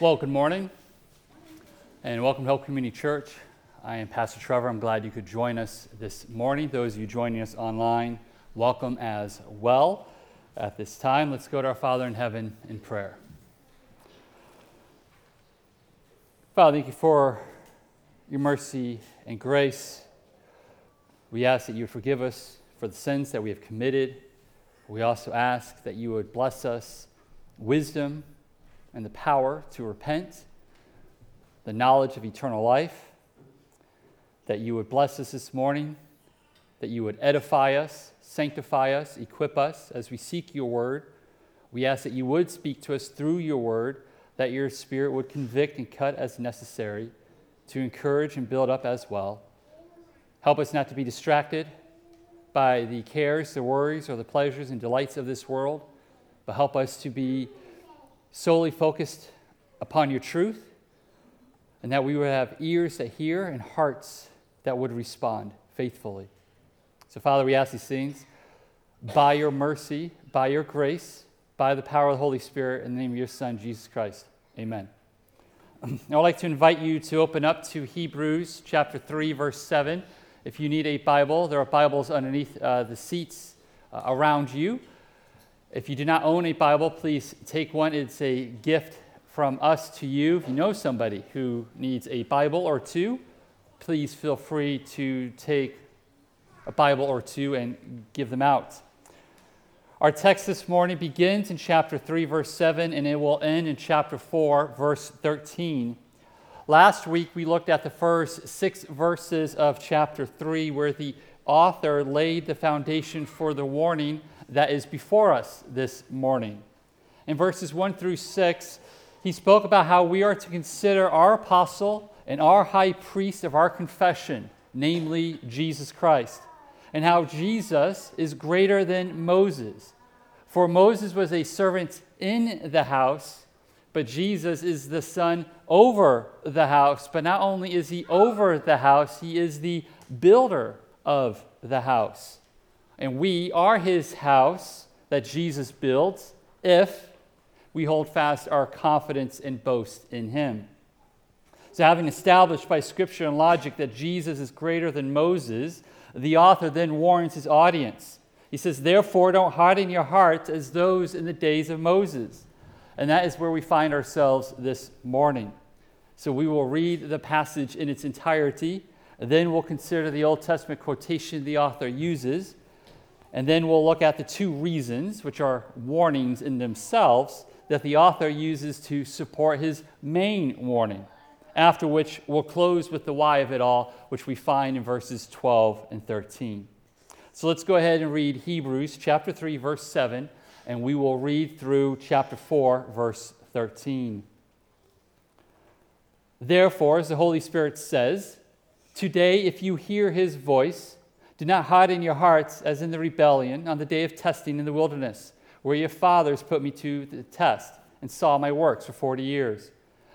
Well, good morning and welcome to Hope Community Church. I am Pastor Trevor. I'm glad you could join us this morning. Those of you joining us online, welcome as well. At this time, let's go to our Father in heaven in prayer. Father, thank you for your mercy and grace. We ask that you forgive us for the sins that we have committed. We also ask that you would bless us wisdom and the power to repent, the knowledge of eternal life, that you would bless us this morning, that you would edify us, sanctify us, equip us as we seek your word. We ask that you would speak to us through your word, that your spirit would convict and cut as necessary, to encourage and build up as well. Help us not to be distracted by the cares, the worries, or the pleasures and delights of this world, but help us to be solely focused upon your truth, and that we would have ears that hear and hearts that would respond faithfully. So, Father, we ask these things by your mercy, by your grace, by the power of the Holy Spirit, in the name of your Son, Jesus Christ. Amen. I would like to invite you to open up to Hebrews chapter 3, verse 7. If you need a Bible, there are Bibles underneath uh, the seats uh, around you. If you do not own a Bible, please take one. It's a gift from us to you. If you know somebody who needs a Bible or two, please feel free to take a Bible or two and give them out. Our text this morning begins in chapter 3, verse 7, and it will end in chapter 4, verse 13. Last week, we looked at the first six verses of chapter 3, where the author laid the foundation for the warning that is before us this morning. In verses 1 through 6, he spoke about how we are to consider our apostle and our high priest of our confession, namely Jesus Christ, and how Jesus is greater than Moses. For Moses was a servant in the house, but Jesus is the son over the house. But not only is he over the house, he is the builder of the house. And we are his house that Jesus builds if we hold fast our confidence and boast in him. So, having established by scripture and logic that Jesus is greater than Moses, the author then warns his audience. He says, Therefore, don't harden your hearts as those in the days of Moses. And that is where we find ourselves this morning. So, we will read the passage in its entirety, then we'll consider the Old Testament quotation the author uses and then we'll look at the two reasons, which are warnings in themselves, that the author uses to support his main warning. After which, we'll close with the why of it all, which we find in verses 12 and 13. So let's go ahead and read Hebrews chapter 3, verse 7, and we will read through chapter 4, verse 13. Therefore, as the Holy Spirit says, Today, if you hear his voice, do not hide in your hearts as in the rebellion on the day of testing in the wilderness, where your fathers put me to the test and saw my works for 40 years.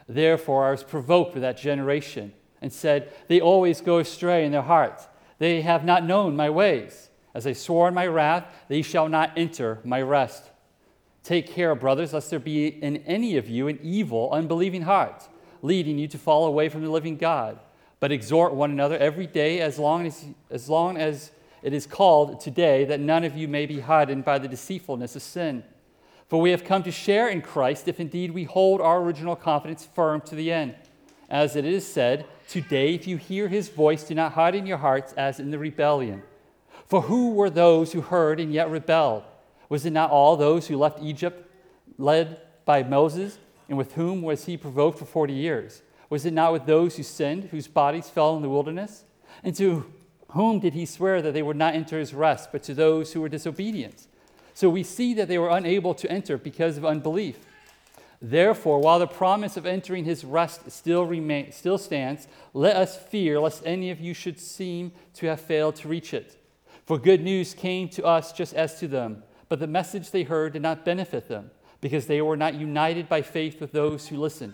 Therefore, I was provoked with that generation and said, They always go astray in their hearts. They have not known my ways. As I swore in my wrath, they shall not enter my rest. Take care, brothers, lest there be in any of you an evil, unbelieving heart, leading you to fall away from the living God but exhort one another every day as long as, as long as it is called today, that none of you may be hardened by the deceitfulness of sin. For we have come to share in Christ if indeed we hold our original confidence firm to the end. As it is said, Today, if you hear his voice, do not harden your hearts as in the rebellion. For who were those who heard and yet rebelled? Was it not all those who left Egypt, led by Moses, and with whom was he provoked for 40 years? Was it not with those who sinned, whose bodies fell in the wilderness? And to whom did he swear that they would not enter his rest, but to those who were disobedient? So we see that they were unable to enter because of unbelief. Therefore, while the promise of entering his rest still, remain, still stands, let us fear lest any of you should seem to have failed to reach it. For good news came to us just as to them, but the message they heard did not benefit them, because they were not united by faith with those who listened.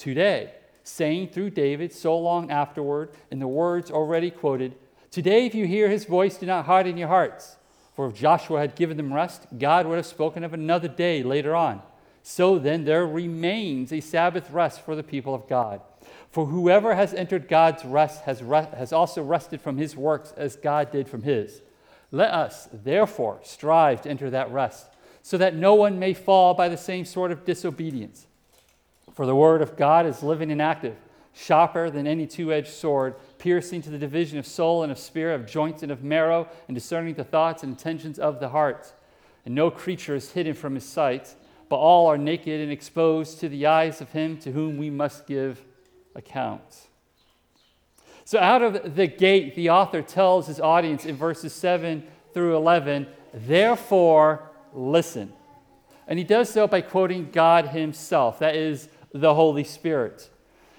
today, saying through David so long afterward, in the words already quoted, Today, if you hear his voice, do not harden your hearts. For if Joshua had given them rest, God would have spoken of another day later on. So then, there remains a Sabbath rest for the people of God. For whoever has entered God's rest has, re- has also rested from his works as God did from his. Let us, therefore, strive to enter that rest, so that no one may fall by the same sort of disobedience. For the word of God is living and active, sharper than any two edged sword, piercing to the division of soul and of spirit, of joints and of marrow, and discerning the thoughts and intentions of the heart. And no creature is hidden from his sight, but all are naked and exposed to the eyes of him to whom we must give account. So, out of the gate, the author tells his audience in verses 7 through 11, therefore, listen. And he does so by quoting God himself, that is, the Holy Spirit.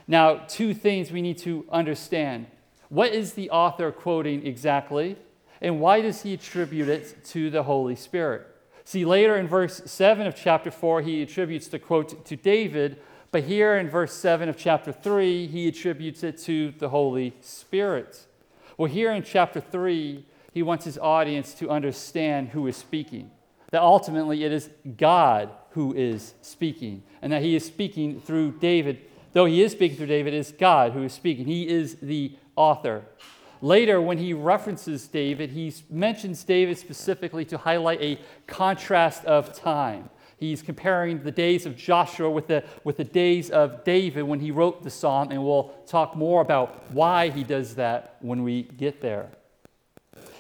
Now, two things we need to understand. What is the author quoting exactly? And why does he attribute it to the Holy Spirit? See, later in verse 7 of chapter 4, he attributes the quote to David, but here in verse 7 of chapter 3, he attributes it to the Holy Spirit. Well, here in chapter 3, he wants his audience to understand who is speaking. That ultimately it is God who is speaking, and that he is speaking through David. Though he is speaking through David, it is God who is speaking. He is the author. Later, when he references David, he mentions David specifically to highlight a contrast of time. He's comparing the days of Joshua with the, with the days of David when he wrote the psalm, and we'll talk more about why he does that when we get there.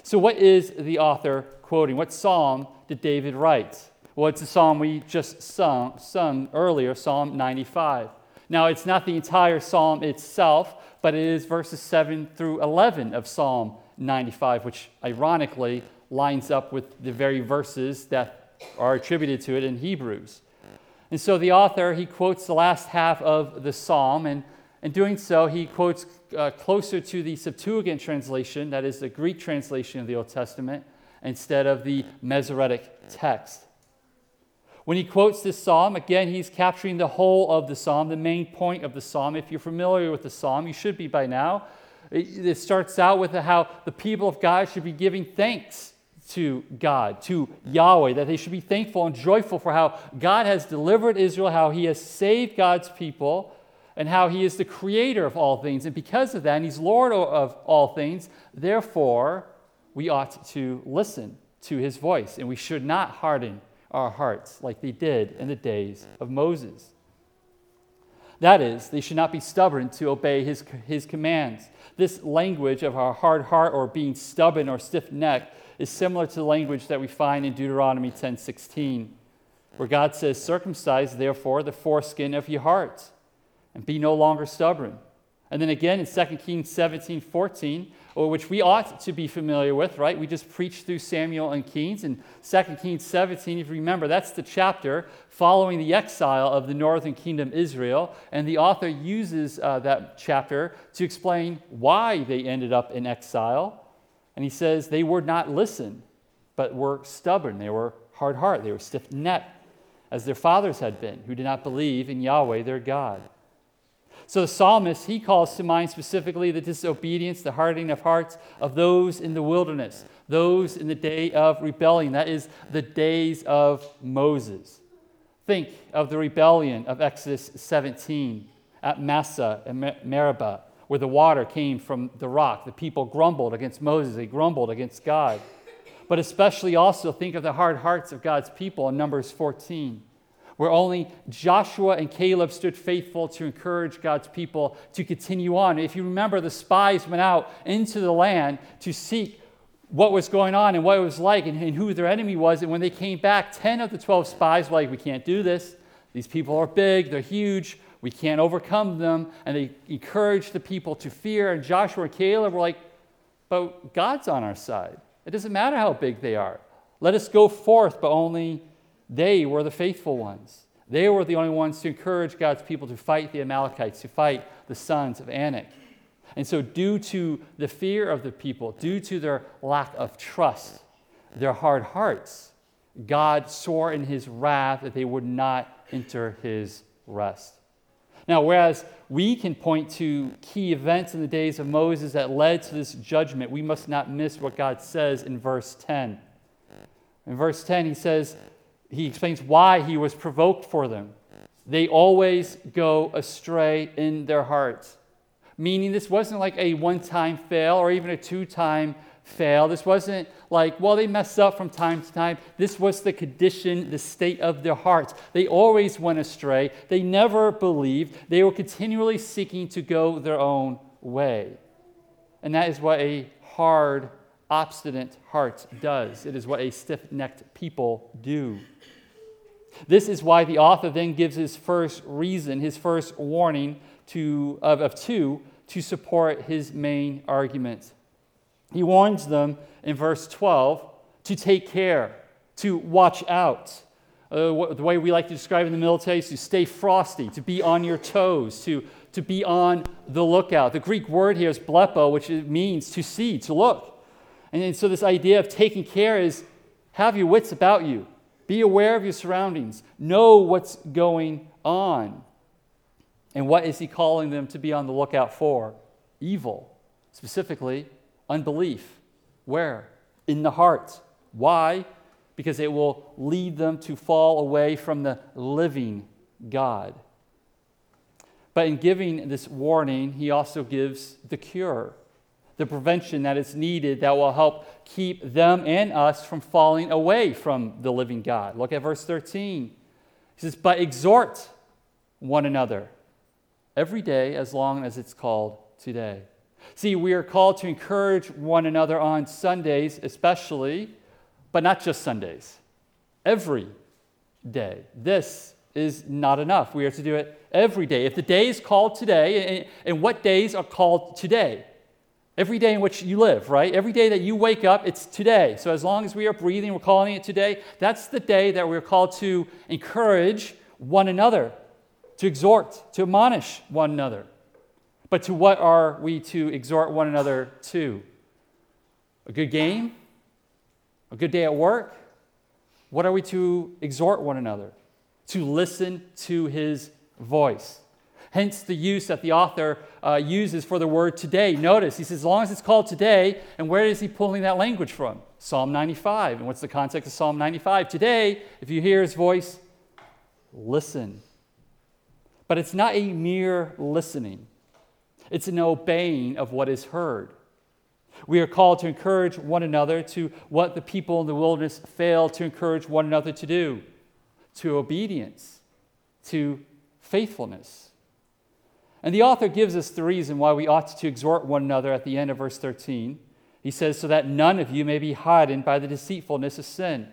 So, what is the author quoting? What psalm did David write? Well, it's a psalm we just sung, sung earlier, Psalm 95. Now, it's not the entire psalm itself, but it is verses 7 through 11 of Psalm 95, which ironically lines up with the very verses that are attributed to it in Hebrews. And so the author, he quotes the last half of the psalm, and in doing so, he quotes uh, closer to the Septuagint translation, that is the Greek translation of the Old Testament, instead of the Masoretic text. When he quotes this psalm, again, he's capturing the whole of the psalm, the main point of the psalm. If you're familiar with the psalm, you should be by now. It starts out with how the people of God should be giving thanks to God, to Yahweh, that they should be thankful and joyful for how God has delivered Israel, how He has saved God's people, and how He is the creator of all things. And because of that, and He's Lord of all things, therefore, we ought to listen to His voice, and we should not harden our hearts like they did in the days of Moses. That is, they should not be stubborn to obey his, his commands. This language of our hard heart or being stubborn or stiff necked is similar to the language that we find in Deuteronomy 10:16, where God says, "Circumcise therefore the foreskin of your heart, and be no longer stubborn." And then again in 2 Kings 17, 14, or which we ought to be familiar with, right? We just preached through Samuel and Kings. And 2 Kings 17, if you remember, that's the chapter following the exile of the northern kingdom Israel. And the author uses uh, that chapter to explain why they ended up in exile and he says they would not listen, but were stubborn. They were hard hearted. They were stiff necked, as their fathers had been, who did not believe in Yahweh their God. So the psalmist, he calls to mind specifically the disobedience, the hardening of hearts of those in the wilderness, those in the day of rebellion. That is the days of Moses. Think of the rebellion of Exodus 17 at Massah and Meribah where the water came from the rock. The people grumbled against Moses, they grumbled against God. But especially also think of the hard hearts of God's people in Numbers 14, where only Joshua and Caleb stood faithful to encourage God's people to continue on. If you remember, the spies went out into the land to seek what was going on and what it was like and, and who their enemy was. And when they came back, 10 of the 12 spies were like, We can't do this. These people are big, they're huge. We can't overcome them. And they encouraged the people to fear. And Joshua and Caleb were like, but God's on our side. It doesn't matter how big they are. Let us go forth, but only they were the faithful ones. They were the only ones to encourage God's people to fight the Amalekites, to fight the sons of Anak. And so, due to the fear of the people, due to their lack of trust, their hard hearts, God swore in his wrath that they would not enter his rest. Now, whereas we can point to key events in the days of Moses that led to this judgment, we must not miss what God says in verse 10. In verse 10, he says, he explains why he was provoked for them. They always go astray in their hearts. Meaning, this wasn't like a one time fail or even a two time fail. This wasn't like, well, they mess up from time to time. This was the condition, the state of their hearts. They always went astray. They never believed. They were continually seeking to go their own way. And that is what a hard, obstinate heart does. It is what a stiff necked people do. This is why the author then gives his first reason, his first warning to, of, of two to support his main argument. He warns them in verse 12 to take care, to watch out. Uh, the way we like to describe in the military is to stay frosty, to be on your toes, to, to be on the lookout. The Greek word here is blepo, which means to see, to look. And, so, this idea of taking care is have your wits about you, be aware of your surroundings, know what's going on. And what is he calling them to be on the lookout for? Evil, specifically unbelief. Where? In the heart. Why? Because it will lead them to fall away from the living God. But in giving this warning, he also gives the cure, the prevention that is needed that will help keep them and us from falling away from the living God. Look at verse 13. He says, But exhort one another every day as long as it's called today. See, we are called to encourage one another on Sundays, especially, but not just Sundays, every day. This is not enough. We are to do it every day. If the day is called today, and what days are called today? Every day in which you live, right? Every day that you wake up, it's today. So as long as we are breathing, we're calling it today. That's the day that we're called to encourage one another, to exhort, to admonish one another. But to what are we to exhort one another to? A good game? A good day at work? What are we to exhort one another? To listen to his voice. Hence the use that the author uh, uses for the word today. Notice, he says, as long as it's called today, and where is he pulling that language from? Psalm 95. And what's the context of Psalm 95? Today, if you hear his voice, listen. But it's not a mere listening, it's an obeying of what is heard. We are called to encourage one another to what the people in the wilderness failed to encourage one another to do to obedience, to faithfulness. And the author gives us the reason why we ought to exhort one another at the end of verse 13. He says, So that none of you may be hardened by the deceitfulness of sin.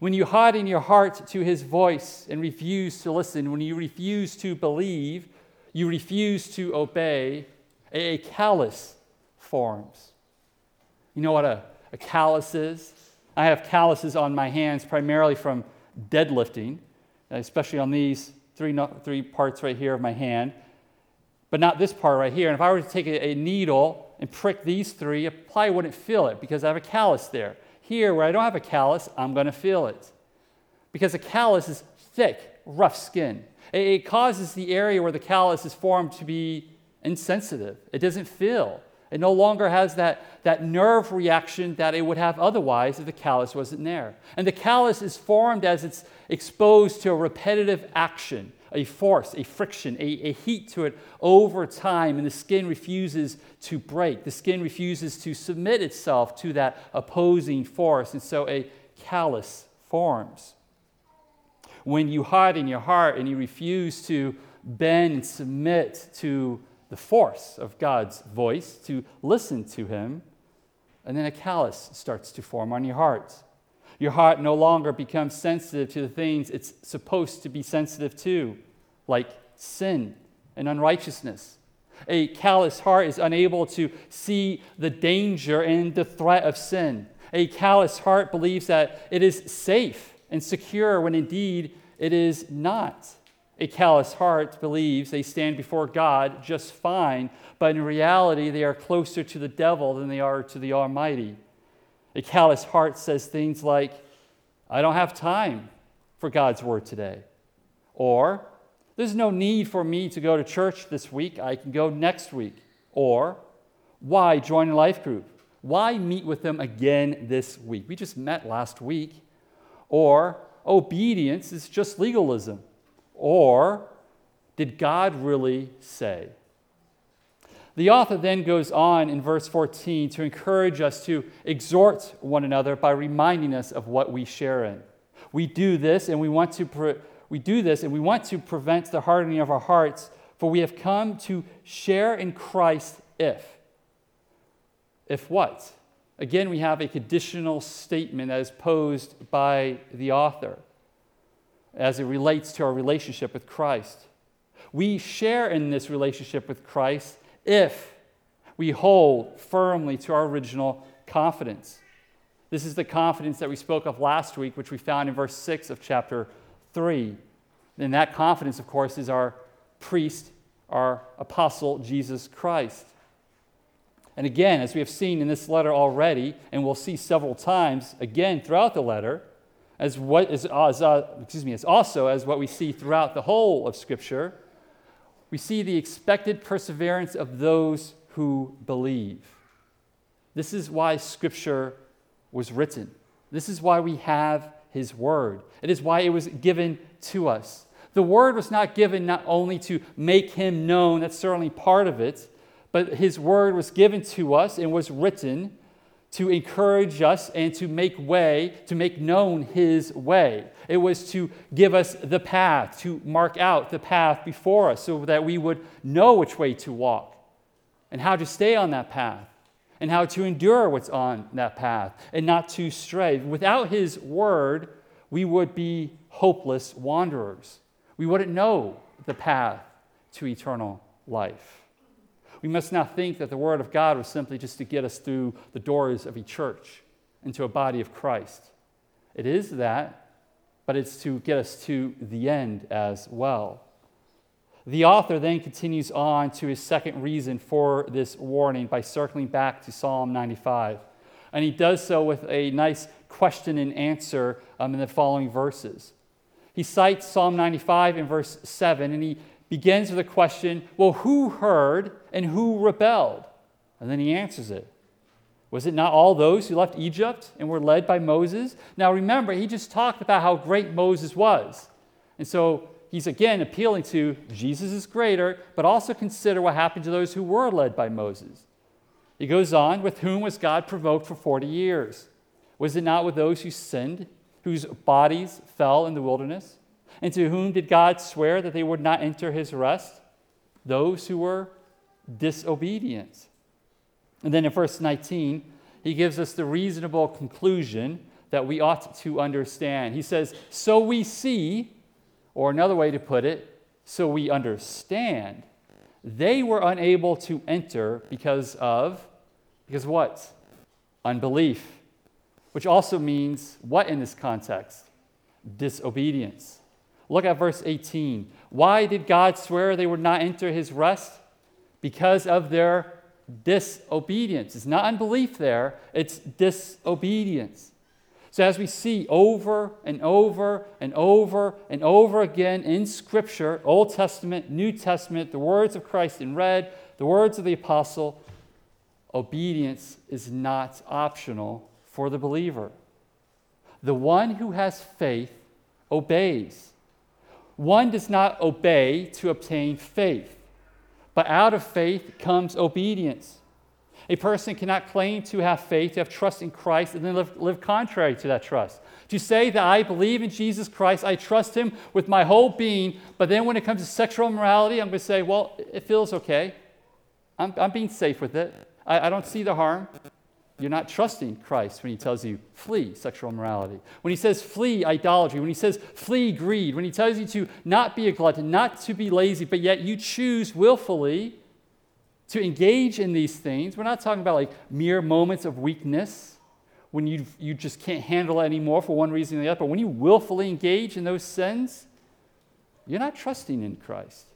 When you harden your heart to his voice and refuse to listen, when you refuse to believe, you refuse to obey, a, callus forms. You know what a, a callus is? I have calluses on my hands primarily from deadlifting, especially on these three, three parts right here of my hand, but not this part right here. And if I were to take a, needle and prick these three, I probably wouldn't feel it because I have a callus there. Here, where I don't have a callus, I'm going to feel it. Because a callus is thick, rough skin. It causes the area where the callus is formed to be insensitive. It doesn't feel. It no longer has that, that nerve reaction that it would have otherwise if the callus wasn't there. And the callus is formed as it's exposed to a repetitive action, a force, a friction, a, a heat to it over time, and the skin refuses to break. The skin refuses to submit itself to that opposing force, and so a callus forms when you harden your heart and you refuse to bend and submit to the force of God's voice, to listen to Him, and then a callus starts to form on your heart. Your heart no longer becomes sensitive to the things it's supposed to be sensitive to, like sin and unrighteousness. A callous heart is unable to see the danger and the threat of sin. A callous heart believes that it is safe and secure when indeed it is not. A callous heart believes they stand before God just fine, but in reality, they are closer to the devil than they are to the Almighty. A callous heart says things like, I don't have time for God's word today. Or, there's no need for me to go to church this week. I can go next week. Or, why join a life group? Why meet with them again this week? We just met last week. Or, obedience is just legalism. Or, did God really say? The author then goes on in verse 14 to encourage us to exhort one another by reminding us of what we share in. We do this and we want to pre- we do this and we want to prevent the hardening of our hearts, for we have come to share in Christ if. If what? Again, we have a conditional statement that is posed by the author as it relates to our relationship with Christ. We share in this relationship with Christ if we hold firmly to our original confidence. This is the confidence that we spoke of last week, which we found in verse 6 of chapter 3. And that confidence, of course, is our priest, our apostle, Jesus Christ. And again, as we have seen in this letter already, and we'll see several times again throughout the letter, as what is as, uh, excuse me, as also as what we see throughout the whole of Scripture, we see the expected perseverance of those who believe. This is why Scripture was written. This is why we have His Word. It is why it was given to us. The Word was not given not only to make Him known, that's certainly part of it, but His Word was given to us and was written to encourage us and to make way, to make known His way. It was to give us the path, to mark out the path before us so that we would know which way to walk and how to stay on that path and how to endure what's on that path and not to stray. Without His word, we would be hopeless wanderers. We wouldn't know the path to eternal life. We must not think that the Word of God was simply just to get us through the doors of a church into a body of Christ. It is that, but it's to get us to the end as well. The author then continues on to his second reason for this warning by circling back to Psalm 95. And he does so with a nice question and answer um, in the following verses. He cites Psalm 95 in verse 7, and he begins with a question well, who heard and who rebelled? And then he answers it. Was it not all those who left Egypt and were led by Moses? Now remember, he just talked about how great Moses was. And so he's again appealing to Jesus is greater, but also consider what happened to those who were led by Moses. He goes on, with whom was God provoked for 40 years? Was it not with those who sinned, whose bodies fell in the wilderness? And to whom did God swear that they would not enter his rest? Those who were disobedient. And then in verse 19, he gives us the reasonable conclusion that we ought to understand. He says, So we see, or another way to put it, so we understand, they were unable to enter because of, because what? Unbelief. Which also means what in this context? Disobedience. Look at verse 18. Why did God swear they would not enter his rest? Because of their disobedience. It's not unbelief there, it's disobedience. So, as we see over and over and over and over again in Scripture, Old Testament, New Testament, the words of Christ in red, the words of the apostle, obedience is not optional for the believer. The one who has faith obeys. One does not obey to obtain faith. But out of faith comes obedience. A person cannot claim to have faith, to have trust in Christ, and then live, live, contrary to that trust. To say that I believe in Jesus Christ, I trust Him with my whole being, but then when it comes to sexual morality, I'm going to say, well, it feels okay. I'm, I'm being safe with it. I, I don't see the harm. You're not trusting Christ when he tells you flee sexual immorality. When he says flee idolatry, when he says flee greed, when he tells you to not be a glutton, not to be lazy, but yet you choose willfully to engage in these things. We're not talking about like mere moments of weakness. when you, you just can't handle it anymore for one reason or the other. But when you willfully engage in those sins, you're not trusting in Christ.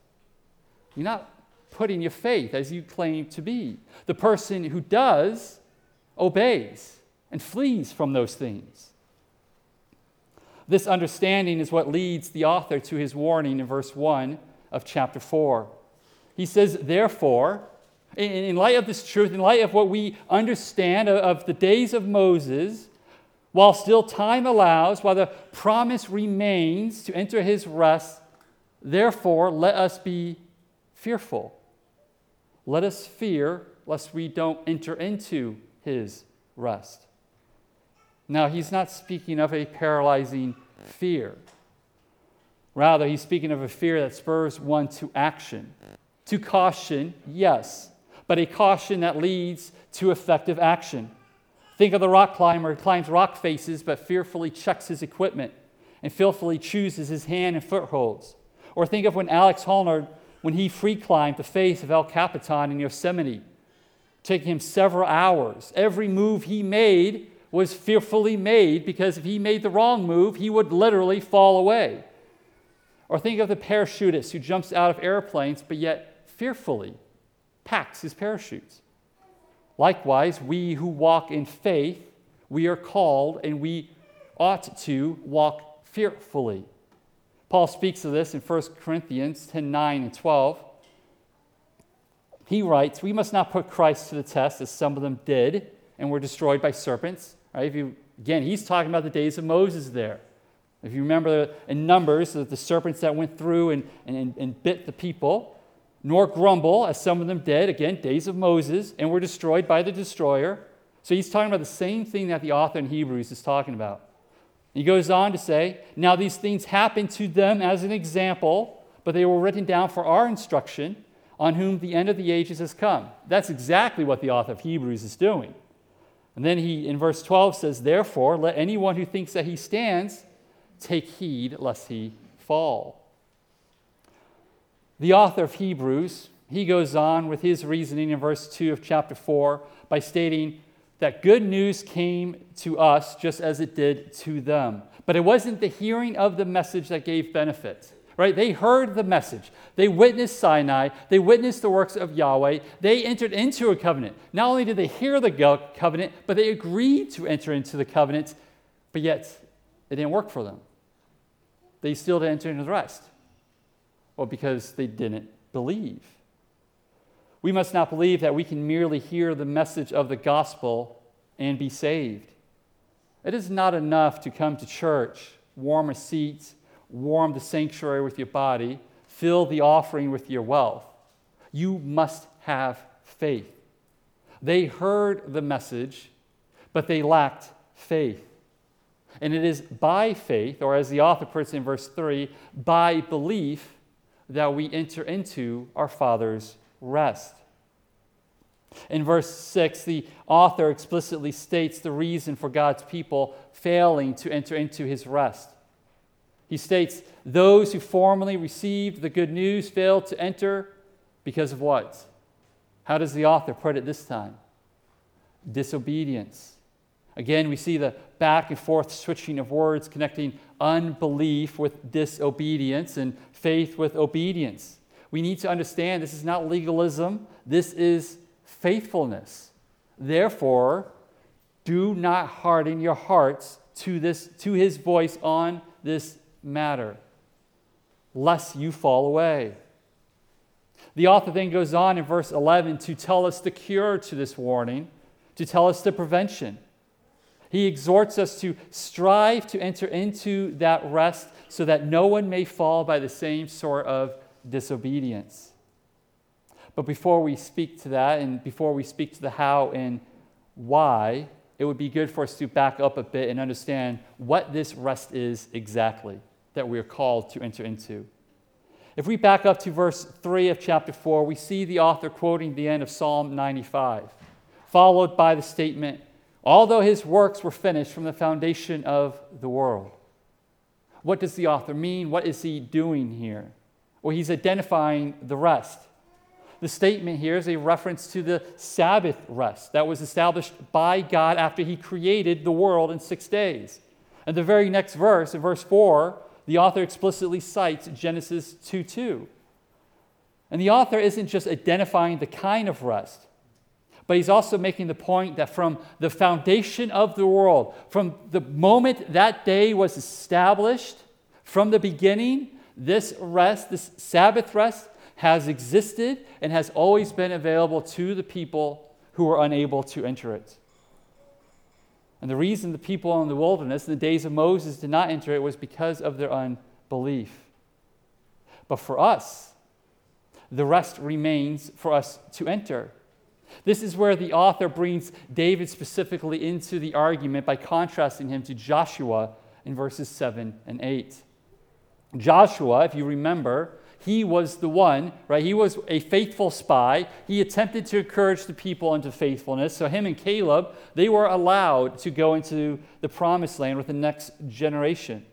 You're not putting your faith as you claim to be. The person who does obeys and flees from those things. This understanding is what leads the author to his warning in verse 1 of chapter 4. He says, Therefore, in, light of this truth, in light of what we understand of, the days of Moses, while still time allows, while the promise remains to enter his rest, therefore let us be fearful. Let us fear lest we don't enter into his rest. Now, he's not speaking of a paralyzing fear. Rather, he's speaking of a fear that spurs one to action, to caution, yes, but a caution that leads to effective action. Think of the rock climber who climbs rock faces but fearfully checks his equipment and fearfully chooses his hand and footholds. Or think of when Alex Honnold, when he free climbed the face of El Capitan in Yosemite, taking him several hours. Every move he made was fearfully made because if he made the wrong move, he would literally fall away. Or think of the parachutist who jumps out of airplanes but yet fearfully packs his parachutes. Likewise, we who walk in faith, we are called and we ought to walk fearfully. Paul speaks of this in 1 Corinthians 10 9 and 12. He writes, We must not put Christ to the test as some of them did and were destroyed by serpents. Right? If you, again, he's talking about the days of Moses there. If you remember in Numbers, the serpents that went through and, and, and bit the people nor grumble, as some of them did, again, days of Moses, and were destroyed by the destroyer. So he's talking about the same thing that the author in Hebrews is talking about. He goes on to say, Now these things happened to them as an example, but they were written down for our instruction, on whom the end of the ages has come. That's exactly what the author of Hebrews is doing. And then he, in verse 12, says, Therefore, let anyone who thinks that he stands take heed lest he fall. The author of Hebrews, he goes on with his reasoning in verse 2 of chapter 4 by stating that good news came to us just as it did to them. But it wasn't the hearing of the message that gave benefit. Right? They heard the message. They witnessed Sinai. They witnessed the works of Yahweh. They entered into a covenant. Not only did they hear the covenant, but they agreed to enter into the covenant, but yet it didn't work for them. They still didn't enter into the rest. Well, because they didn't believe. We must not believe that we can merely hear the message of the gospel and be saved. It is not enough to come to church, warm a seat, warm the sanctuary with your body, fill the offering with your wealth. You must have faith. They heard the message, but they lacked faith. And it is by faith, or as the author puts it in verse 3, by belief that we enter into our Father's rest. In verse 6, the author explicitly states the reason for God's people failing to enter into his rest. He states, Those who formerly received the good news failed to enter because of what? How does the author put it this time? Disobedience. Again, we see the back and forth switching of words connecting unbelief with disobedience and faith with obedience. We need to understand this is not legalism, this is faithfulness. Therefore, do not harden your hearts to, this, to his voice on this matter, lest you fall away. The author then goes on in verse 11 to tell us the cure to this warning, to tell us the prevention. He exhorts us to strive to enter into that rest so that no one may fall by the same sort of disobedience. But before we speak to that, and before we speak to the how and why, it would be good for us to back up a bit and understand what this rest is exactly that we are called to enter into. If we back up to verse 3 of chapter 4, we see the author quoting the end of Psalm 95, followed by the statement, although his works were finished from the foundation of the world. What does the author mean? What is he doing here? Well, he's identifying the rest. the statement here is a reference to the Sabbath rest that was established by God after He created the world in six days. And the very next verse, in verse 4, the author explicitly cites Genesis 2 2. And the author isn't just identifying the kind of rest, but he's also making the point that from the foundation of the world, from the moment that day was established, from the beginning, this rest, this Sabbath rest, has existed and has always been available to the people who were unable to enter it. And the reason the people in the wilderness in the days of Moses did not enter it was because of their unbelief. But for us, the rest remains for us to enter. This is where the author brings David specifically into the argument by contrasting him to Joshua in verses 7 and 8. Joshua, if you remember, he was the one, right? He was a faithful spy. He attempted to encourage the people into faithfulness. So, him and Caleb, they were allowed to go into the promised land with the next generation.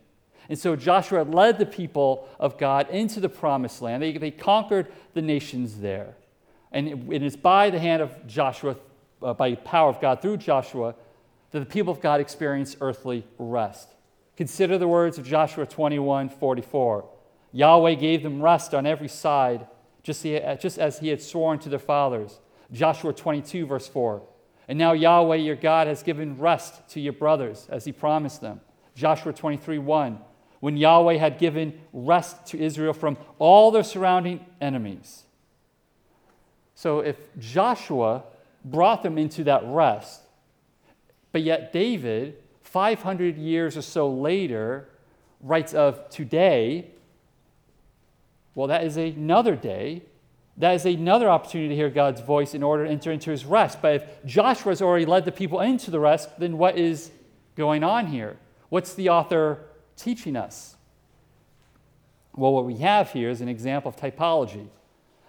And so, Joshua led the people of God into the promised land. They, they conquered the nations there. And it, it is by the hand of Joshua, uh, by the power of God through Joshua, that the people of God experience earthly rest. Consider the words of Joshua 21 44. Yahweh gave them rest on every side, just, uh, just as he had sworn to their fathers. Joshua 22, verse 4. And now Yahweh your God has given rest to your brothers, as he promised them. Joshua 23, 1. When Yahweh had given rest to Israel from all their surrounding enemies. So if Joshua brought them into that rest, but yet David, 500 years or so later, writes of today well, that is another day. That is another opportunity to hear God's voice in order to enter into his rest. But if Joshua has already led the people into the rest, then what is going on here? What's the author teaching us? Well, what we have here is an example of typology.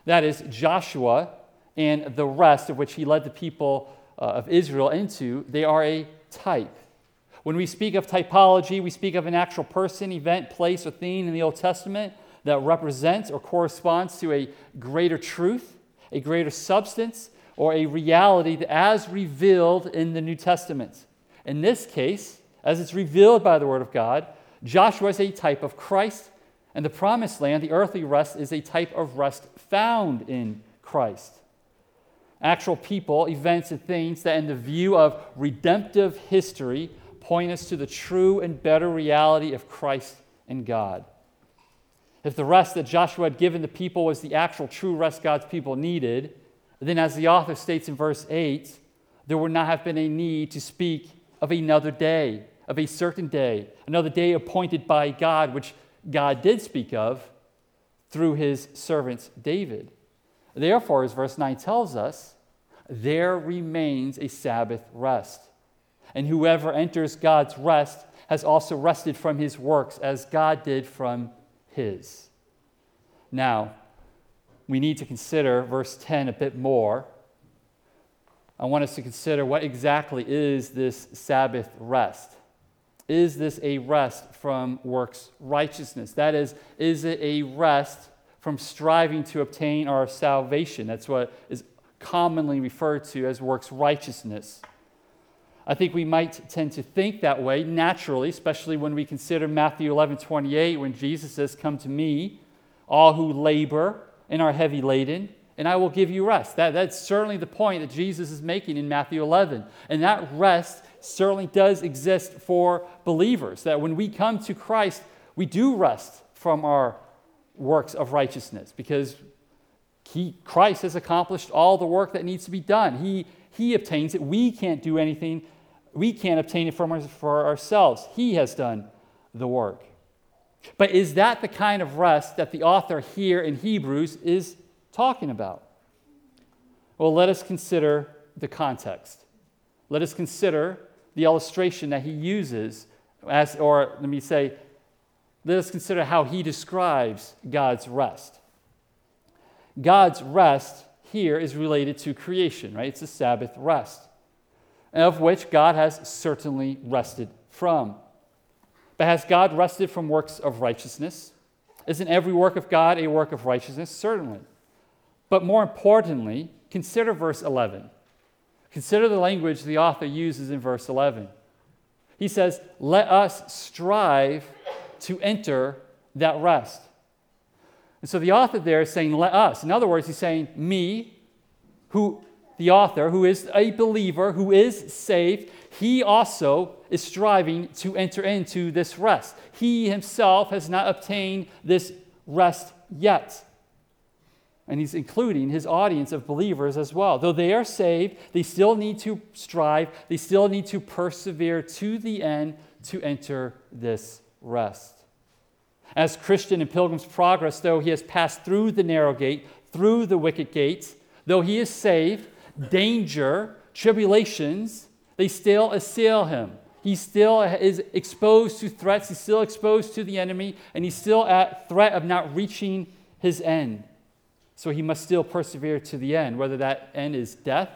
That is, Joshua and the rest of which he led the people uh, of Israel into, they are a type. When we speak of typology, we speak of an actual person, event, place, or theme in the Old Testament that represents or corresponds to a greater truth, a greater substance, or a reality as revealed in the New Testament. In this case, as it's revealed by the Word of God, Joshua is a type of Christ, and the promised land, the earthly rest, is a type of rest found in Christ. Actual people, events, and things that, in the view of redemptive history, point us to the true and better reality of Christ and God. If the rest that Joshua had given the people was the actual true rest God's people needed, then as the author states in verse 8, there would not have been a need to speak of another day, of a certain day, another day appointed by God, which God did speak of through his servant David. Therefore, as verse 9 tells us, there remains a Sabbath rest. And whoever enters God's rest has also rested from his works as God did from his. Now, we need to consider verse 10 a bit more. I want us to consider what exactly is this Sabbath rest. Is this a rest from works righteousness? That is, is it a rest from striving to obtain our salvation? That's what is commonly referred to as works righteousness. I think we might tend to think that way naturally, especially when we consider Matthew 11 28, when Jesus says, Come to me, all who labor and are heavy laden, and I will give you rest. That, that's certainly the point that Jesus is making in Matthew 11. And that rest certainly does exist for believers, that when we come to Christ, we do rest from our works of righteousness because he, Christ has accomplished all the work that needs to be done. He, he obtains it. We can't do anything we can't obtain it for ourselves. He has done the work. But is that the kind of rest that the author here in Hebrews is talking about? Well, let us consider the context. Let us consider the illustration that he uses as, or let me say, let us consider how he describes God's rest. God's rest here is related to creation, right? It's a Sabbath rest of which God has certainly rested from. But has God rested from works of righteousness? Isn't every work of God a work of righteousness? Certainly. But more importantly, consider verse 11. Consider the language the author uses in verse 11. He says, Let us strive to enter that rest. And so the author there is saying, Let us. In other words, he's saying, Me, who the author, who is a believer, who is saved, he also is striving to enter into this rest. He himself has not obtained this rest yet. And he's including his audience of believers as well. Though they are saved, they still need to strive, they still need to persevere to the end to enter this rest. As Christian in Pilgrim's Progress, though he has passed through the narrow gate, through the wicket gates, though he is saved, danger, tribulations, they still assail him. He still is exposed to threats, he's still exposed to the enemy, and he's still at threat of not reaching his end. So he must still persevere to the end, whether that end is death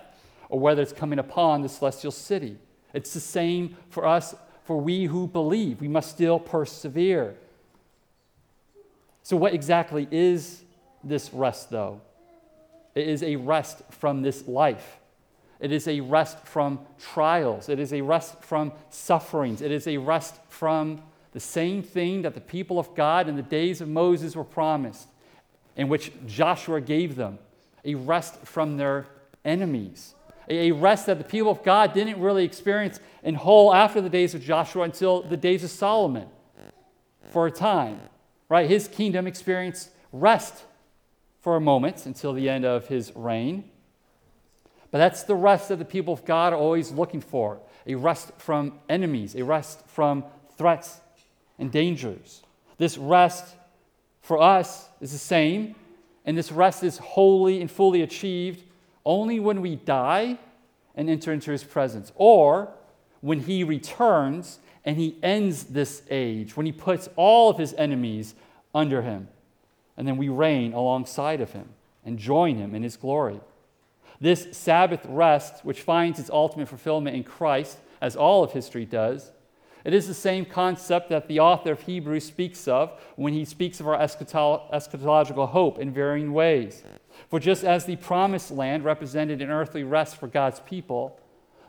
or whether it's coming upon the celestial city. It's the same for us, for we who believe. We must still persevere. So, what exactly is this rest, though? It is a rest from this life. It is a rest from trials. It is a rest from sufferings. It is a rest from the same thing that the people of God in the days of Moses were promised in which Joshua gave them a rest from their enemies, a rest that the people of God didn't really experience in whole after the days of Joshua until the days of Solomon for a time. Right? His kingdom experienced rest for a moment until the end of his reign. But that's the rest that the people of God are always looking for a rest from enemies, a rest from threats and dangers. This rest for us is the same, and this rest is wholly and fully achieved only when we die and enter into his presence, or when he returns and he ends this age, when he puts all of his enemies under him, and then we reign alongside of him and join him in his glory. This Sabbath rest, which finds its ultimate fulfillment in Christ, as all of history does, it is the same concept that the author of Hebrews speaks of when he speaks of our eschatological hope in varying ways. For just as the promised land represented an earthly rest for God's people,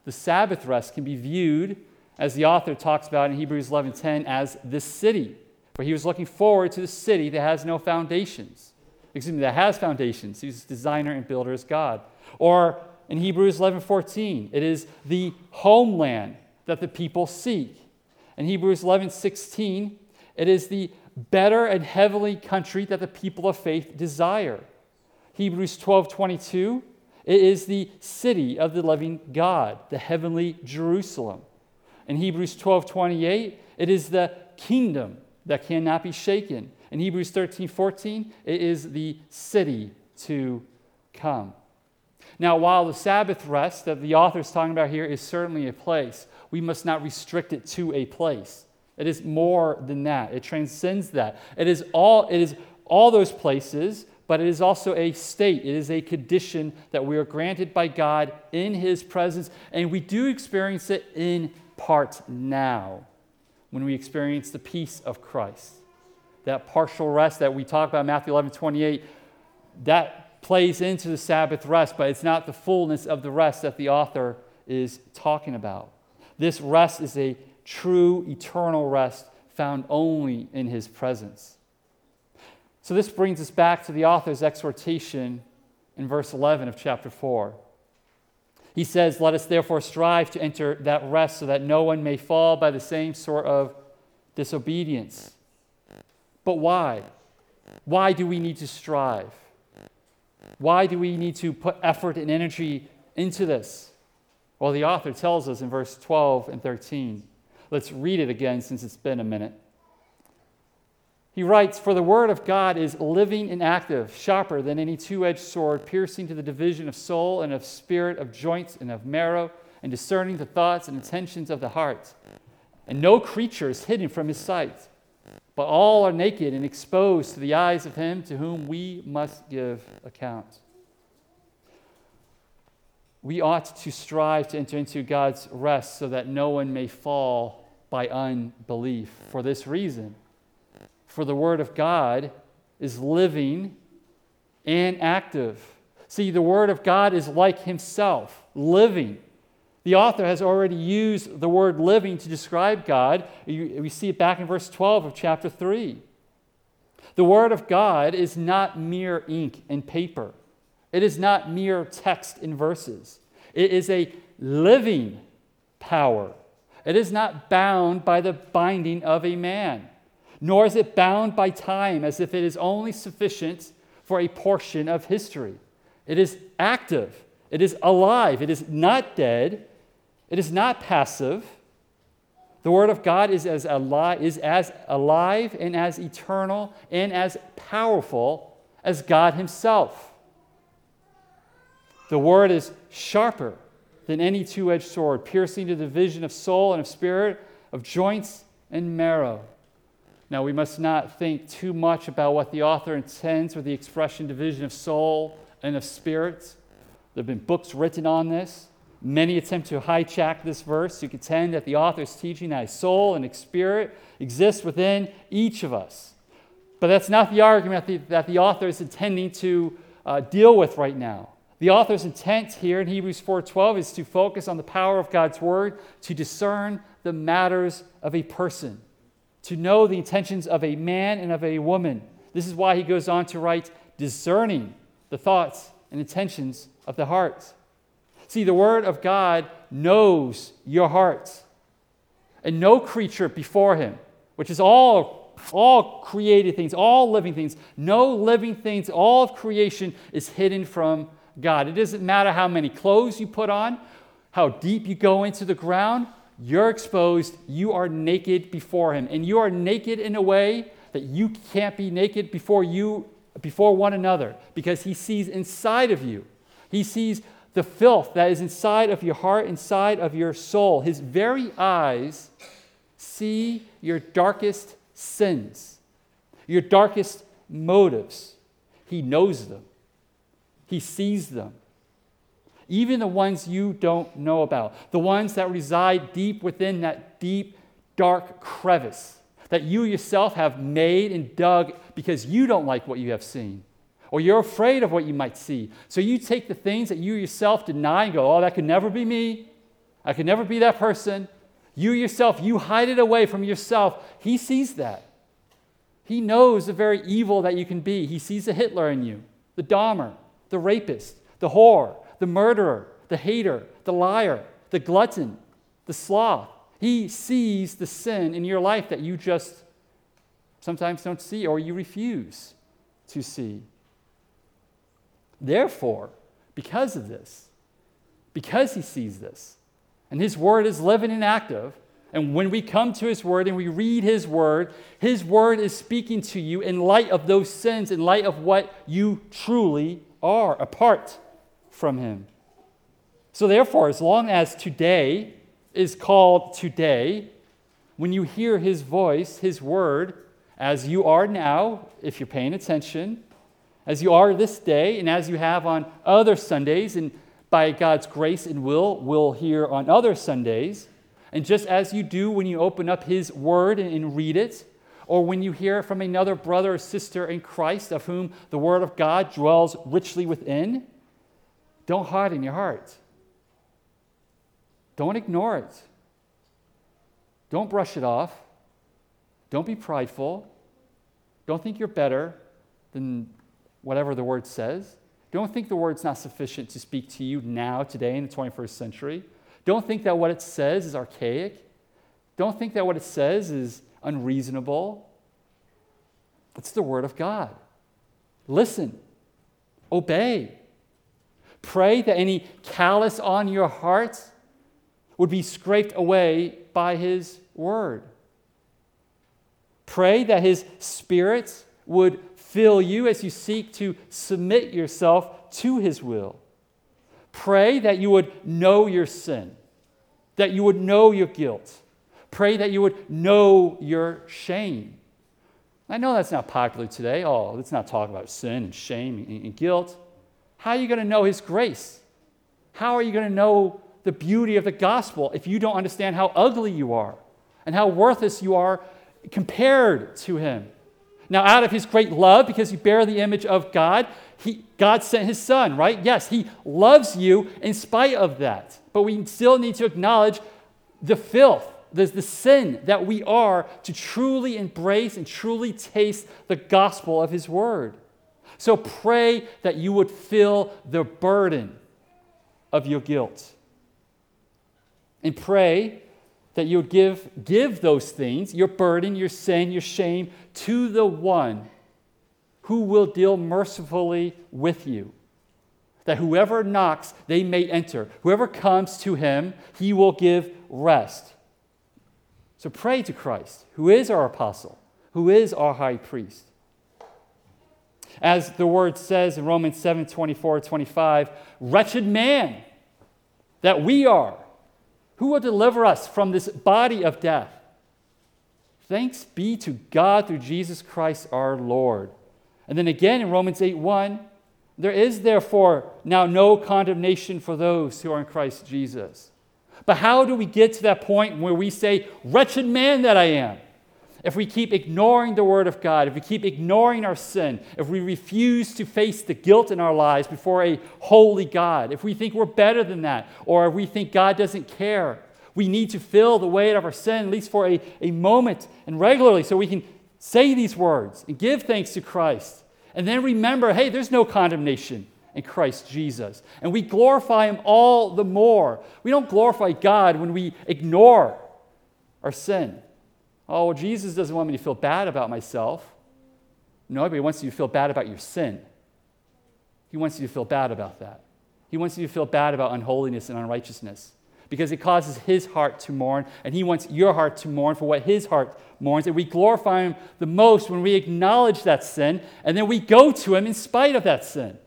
the Sabbath rest can be viewed, as the author talks about in Hebrews 11:10, as this city. For he was looking forward to the city that has no foundations. Excuse me, that has foundations. He's designer and builder is God. Or in Hebrews 11:14, it is the homeland that the people seek. In Hebrews 11 16, it is the better and heavenly country that the people of faith desire. Hebrews 12 22, it is the city of the living God, the heavenly Jerusalem. In Hebrews 12 28, it is the kingdom that cannot be shaken. In Hebrews 13 14, it is the city to come. Now, while the Sabbath rest that the author is talking about here is certainly a place, we must not restrict it to a place. It is more than that. It transcends that. It is all, it is all those places, but it is also a state. It is a condition that we are granted by God in His presence, and we do experience it in part now when we experience the peace of Christ. That partial rest that we talk about in Matthew 11 28, that plays into the Sabbath rest, but it's not the fullness of the rest that the author is talking about. This rest is a true eternal rest found only in his presence. So, this brings us back to the author's exhortation in verse 11 of chapter 4. He says, Let us therefore strive to enter that rest so that no one may fall by the same sort of disobedience. But why? Why do we need to strive? Why do we need to put effort and energy into this? Well, the author tells us in verse 12 and 13. Let's read it again since it's been a minute. He writes, For the word of God is living and active, sharper than any two edged sword, piercing to the division of soul and of spirit, of joints and of marrow, and discerning the thoughts and intentions of the heart. And no creature is hidden from his sight but all are naked and exposed to the eyes of him to whom we must give account. We ought to strive to enter into God's rest so that no one may fall by unbelief. For this reason, for the Word of God is living and active. See, the Word of God is like Himself, living. The author has already used the word living to describe God. We see it back in verse 12 of chapter 3. The Word of God is not mere ink and paper, it is not mere text in verses. It is a living power. It is not bound by the binding of a man, nor is it bound by time as if it is only sufficient for a portion of history. It is active, it is alive, it is not dead, it is not passive. The Word of God is as, alive, is as alive and as eternal and as powerful as God Himself. The Word is sharper than any two edged sword, piercing to the division of soul and of spirit, of joints and marrow. Now, we must not think too much about what the author intends with the expression division of soul and of spirit. There have been books written on this. Many attempt to hijack this verse to contend that the author is teaching that a soul and a spirit exist within each of us. But that's not the argument that the, that the author is intending to uh, deal with right now. The author's intent here in Hebrews 4:12 is to focus on the power of God's word to discern the matters of a person, to know the intentions of a man and of a woman. This is why he goes on to write discerning the thoughts and intentions of the heart. See, the Word of God knows your heart. And no creature before Him, which is all, all created things, all living things, no living things, all of creation is hidden from God. It doesn't matter how many clothes you put on, how deep you go into the ground, you're exposed. You are naked before Him. And you are naked in a way that you can't be naked before you before one another because he sees inside of you. He sees the filth that is inside of your heart, inside of your soul. His very eyes see your darkest sins, your darkest motives. He knows them, He sees them. Even the ones you don't know about, the ones that reside deep within that deep, dark crevice that you yourself have made and dug because you don't like what you have seen or you're afraid of what you might see. So you take the things that you yourself deny and go, oh, that could never be me. I could never be that person. You yourself, you hide it away from yourself. He sees that. He knows the very evil that you can be. He sees the Hitler in you, the Dahmer, the rapist, the whore, the murderer, the hater, the liar, the glutton, the sloth. He sees the sin in your life that you just sometimes don't see or you refuse to see. Therefore, because of this, because he sees this, and his word is living and active, and when we come to his word and we read his word, his word is speaking to you in light of those sins, in light of what you truly are apart from him. So, therefore, as long as today is called today, when you hear his voice, his word, as you are now, if you're paying attention, as you are this day, and as you have on other Sundays, and by God's grace and will, will hear on other Sundays. And just as you do when you open up His Word and read it, or when you hear from another brother or sister in Christ of whom the Word of God dwells richly within, don't hide in your heart. Don't ignore it. Don't brush it off. Don't be prideful. Don't think you're better than whatever the word says. Don't think the word's not sufficient to speak to you now, today, in the 21st century. Don't think that what it says is archaic. Don't think that what it says is unreasonable. It's the Word of God. Listen, obey. Pray that any callous on your heart would be scraped away by His Word. Pray that His Spirit would fill you as you seek to submit yourself to His will. Pray that you would know your sin, that you would know your guilt. Pray that you would know your shame. I know that's not popular today. Oh, let's not talk about sin and shame and guilt. How are you going to know His grace? How are you going to know the beauty of the gospel if you don't understand how ugly you are and how worthless you are compared to Him? Now, out of his great love, because you bear the image of God, he, God sent his son, right? Yes, he loves you in spite of that. But we still need to acknowledge the filth, the, the sin that we are to truly embrace and truly taste the gospel of his word. So pray that you would feel the burden of your guilt. And pray that you would give, give those things, your burden, your sin, your shame, to the one who will deal mercifully with you. That whoever knocks, they may enter. Whoever comes to him, he will give rest. So pray to Christ, who is our apostle, who is our high priest. As the word says in Romans 7 24 25, wretched man that we are who will deliver us from this body of death? Thanks be to God through Jesus Christ our Lord. And then again in Romans 8 1, there is therefore now no condemnation for those who are in Christ Jesus. But how do we get to that point where we say, Wretched man that I am? If we keep ignoring the Word of God, if we keep ignoring our sin, if we refuse to face the guilt in our lives before a holy God, if we think we're better than that, or if we think God doesn't care, we need to feel the weight of our sin, at least for a, a moment and regularly, so we can say these words and give thanks to Christ. And then remember hey, there's no condemnation in Christ Jesus. And we glorify Him all the more. We don't glorify God when we ignore our sin. Oh, well, Jesus doesn't want me to feel bad about myself. No, but he wants you to feel bad about your sin. He wants you to feel bad about that. He wants you to feel bad about unholiness and unrighteousness because it causes his heart to mourn, and he wants your heart to mourn for what his heart mourns. And we glorify him the most when we acknowledge that sin, and then we go to him in spite of that sin.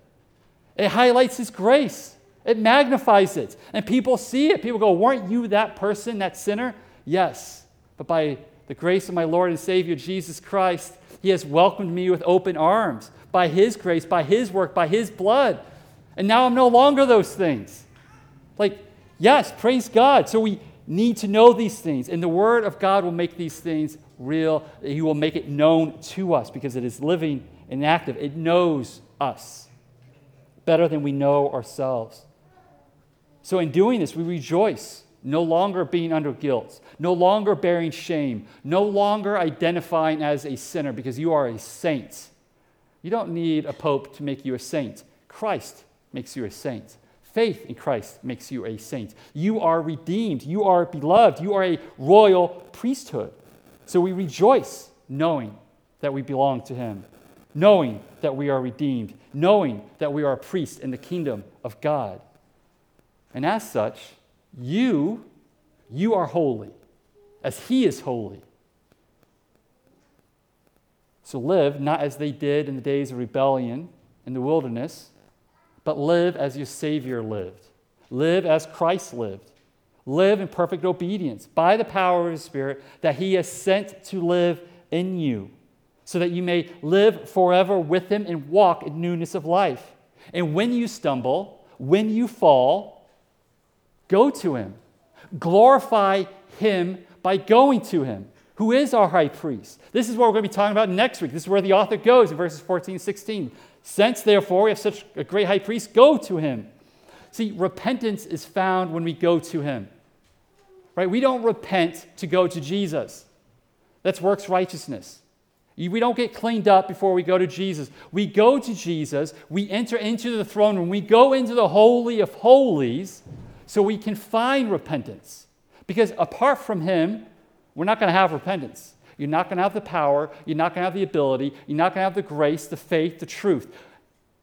It highlights his grace, it magnifies it, and people see it. People go, Weren't you that person, that sinner? Yes. But by the grace of my Lord and Savior Jesus Christ, He has welcomed me with open arms by His grace, by His work, by His blood. And now I'm no longer those things. Like, yes, praise God. So we need to know these things. And the Word of God will make these things real. He will make it known to us because it is living and active. It knows us better than we know ourselves. So in doing this, we rejoice no longer being under guilt, no longer bearing shame, no longer identifying as a sinner because you are a saint. You don't need a pope to make you a saint. Christ makes you a saint. Faith in Christ makes you a saint. You are redeemed. You are beloved. You are a royal priesthood. So we rejoice knowing that we belong to Him, knowing that we are redeemed, knowing that we are a priest in the kingdom of God. And as such, you, you are holy, as He is holy. So live not as they did in the days of rebellion in the wilderness, but live as your Savior lived. Live as Christ lived. Live in perfect obedience by the power of His Spirit that He has sent to live in you, so that you may live forever with Him and walk in newness of life. And when you stumble, when you fall, Go to him. Glorify him by going to him, who is our high priest. This is what we're going to be talking about next week. This is where the author goes in verses 14 and 16. Since, therefore, we have such a great high priest, go to him. See, repentance is found when we go to him. Right? We don't repent to go to Jesus. That's works righteousness. We don't get cleaned up before we go to Jesus. We go to Jesus, we enter into the throne room, we go into the Holy of Holies, so we can find repentance. Because apart from Him, we're not going to have repentance. You're not going to have the power, you're not going to have the ability, you're not going to have the grace, the faith, the truth.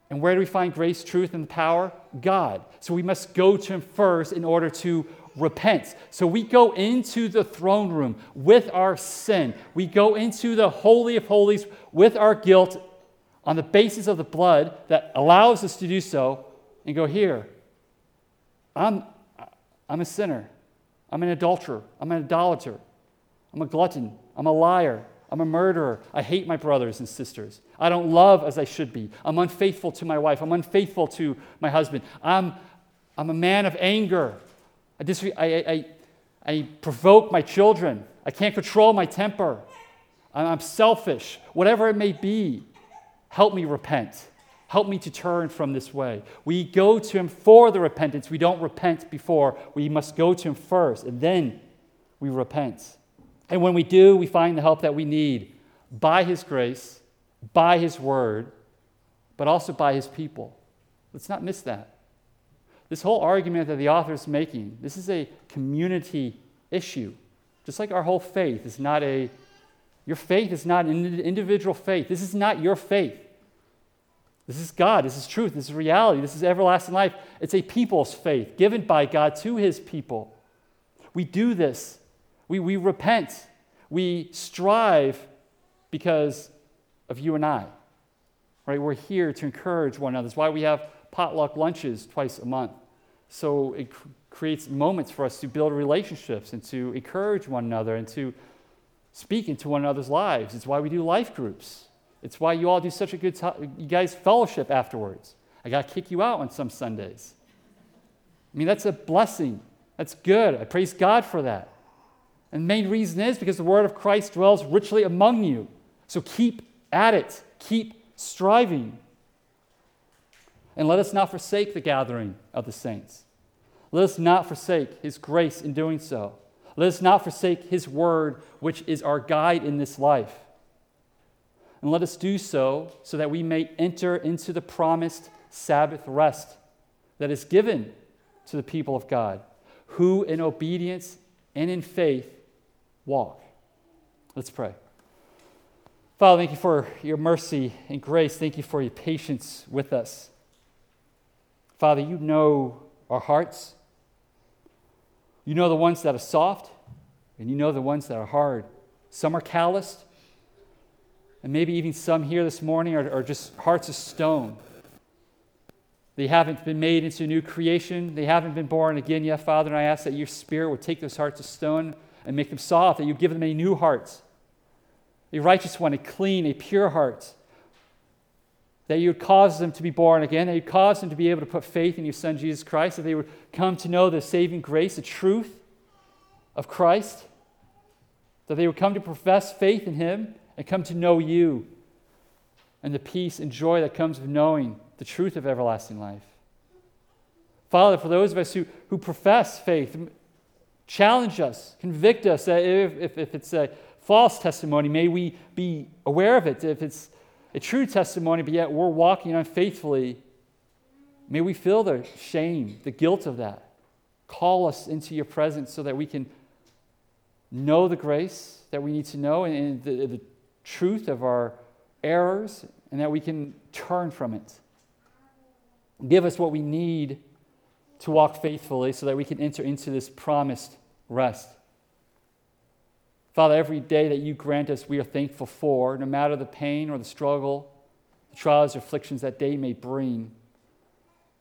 And where do we find grace, truth, and power? God. So we must go to Him first in order to repent. So we go into the throne room with our sin. We go into the Holy of Holies with our guilt on the basis of the blood that allows us to do so and go, Here, I'm, I'm a sinner. I'm an adulterer. I'm an idolater. I'm a glutton. I'm a liar. I'm a murderer. I hate my brothers and sisters. I don't love as I should be. I'm unfaithful to my wife. I'm unfaithful to my husband. I'm, I'm a man of anger. I, dis- I, I, I provoke my children. I can't control my temper. I'm selfish, whatever it may be. Help me repent. Help me to turn from this way. We go to Him for the repentance. We don't repent before. We must go to Him first, and then we repent. And when we do, we find the help that we need by His grace, by His word, but also by His people. Let's not miss that. This whole argument that the author is making, this is a community issue. Just like our whole faith is not a, your faith is not an individual faith. This is not your faith. This is God. This is truth. This is reality. This is everlasting life. It's a people's faith given by God to his people. We do this. We, we repent. We strive because of you and I. Right? We're here to encourage one another. That's why we have potluck lunches twice a month. So it cr- creates moments for us to build relationships and to encourage one another and to speak into one another's lives. It's why we do life groups. It's why you all do such a good time. You guys fellowship afterwards. I got to kick you out on some Sundays. I mean, that's a blessing. That's good. I praise God for that. And the main reason is because the word of Christ dwells richly among you. So keep at it, keep striving. And let us not forsake the gathering of the saints. Let us not forsake his grace in doing so. Let us not forsake his word, which is our guide in this life. And let us do so so that we may enter into the promised Sabbath rest that is given to the people of God, who in obedience and in faith walk. Let's pray. Father, thank you for your mercy and grace. Thank you for your patience with us. Father, you know our hearts. You know the ones that are soft, and you know the ones that are hard. Some are calloused, and maybe even some here this morning are, are just hearts of stone. They haven't been made into a new creation. They haven't been born again yet, Father. And I ask that your Spirit would take those hearts of stone and make them soft, that you give them a new heart, a righteous one, a clean, a pure heart. That you would cause them to be born again, that you would cause them to be able to put faith in your Son, Jesus Christ, that they would come to know the saving grace, the truth of Christ, that they would come to profess faith in Him and come to know you and the peace and joy that comes with knowing the truth of everlasting life. Father, for those of us who, who profess faith, challenge us, convict us that if, if, if it's a false testimony, may we be aware of it. If it's a true testimony, but yet we're walking unfaithfully, may we feel the shame, the guilt of that. Call us into your presence so that we can know the grace that we need to know and the, the truth of our errors and that we can turn from it. Give us what we need to walk faithfully so that we can enter into this promised rest. Father, every day that you grant us, we are thankful for, no matter the pain or the struggle, the trials or afflictions that day may bring.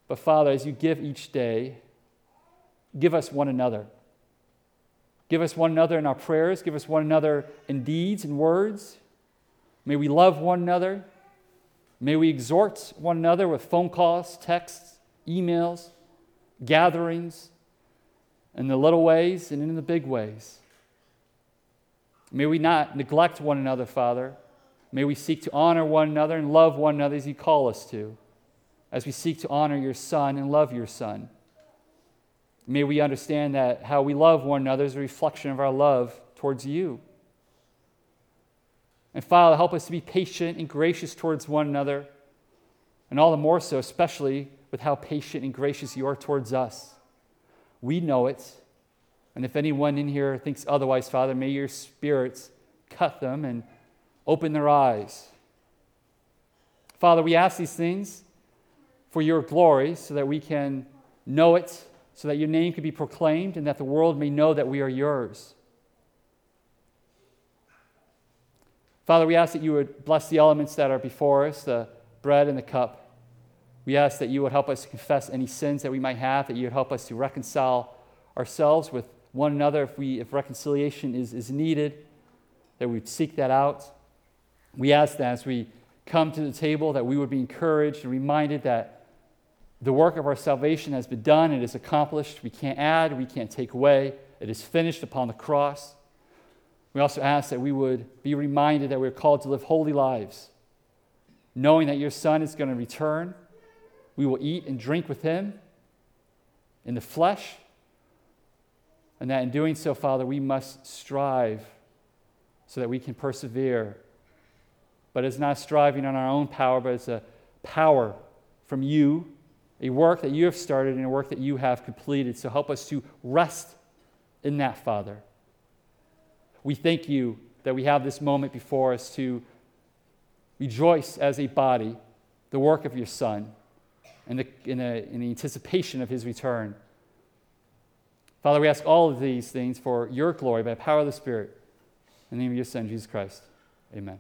But Father, as you give each day, give us one another. Give us one another in our prayers. Give us one another in deeds and words. May we love one another. May we exhort one another with phone calls, texts, emails, gatherings, in the little ways and in the big ways. May we not neglect one another, Father. May we seek to honor one another and love one another as you call us to, as we seek to honor your Son and love your Son. May we understand that how we love one another is a reflection of our love towards you. And Father, help us to be patient and gracious towards one another, and all the more so, especially with how patient and gracious you are towards us. We know it. And if anyone in here thinks otherwise, Father, may your spirits cut them and open their eyes. Father, we ask these things for your glory so that we can know it, so that your name can be proclaimed, and that the world may know that we are yours. Father, we ask that you would bless the elements that are before us, the bread and the cup. We ask that you would help us to confess any sins that we might have, that you would help us to reconcile ourselves with one another if, we, if reconciliation is, is needed, that we'd seek that out. We ask that as we come to the table, that we would be encouraged and reminded that the work of our salvation has been done, it is accomplished. We can't add, we can't take away. It is finished upon the cross. We also ask that we would be reminded that we're called to live holy lives, knowing that your Son is going to return. We will eat and drink with him in the flesh, and that in doing so, Father, we must strive so that we can persevere. But it's not striving on our own power, but it's a power from you, a work that you have started and a work that you have completed. So help us to rest in that, Father. We thank you that we have this moment before us to rejoice as a body the work of your Son and the, in, a, in the anticipation of his return. Father, we ask all of these things for your glory by the power of the Spirit. In the name of your Son, Jesus Christ. Amen.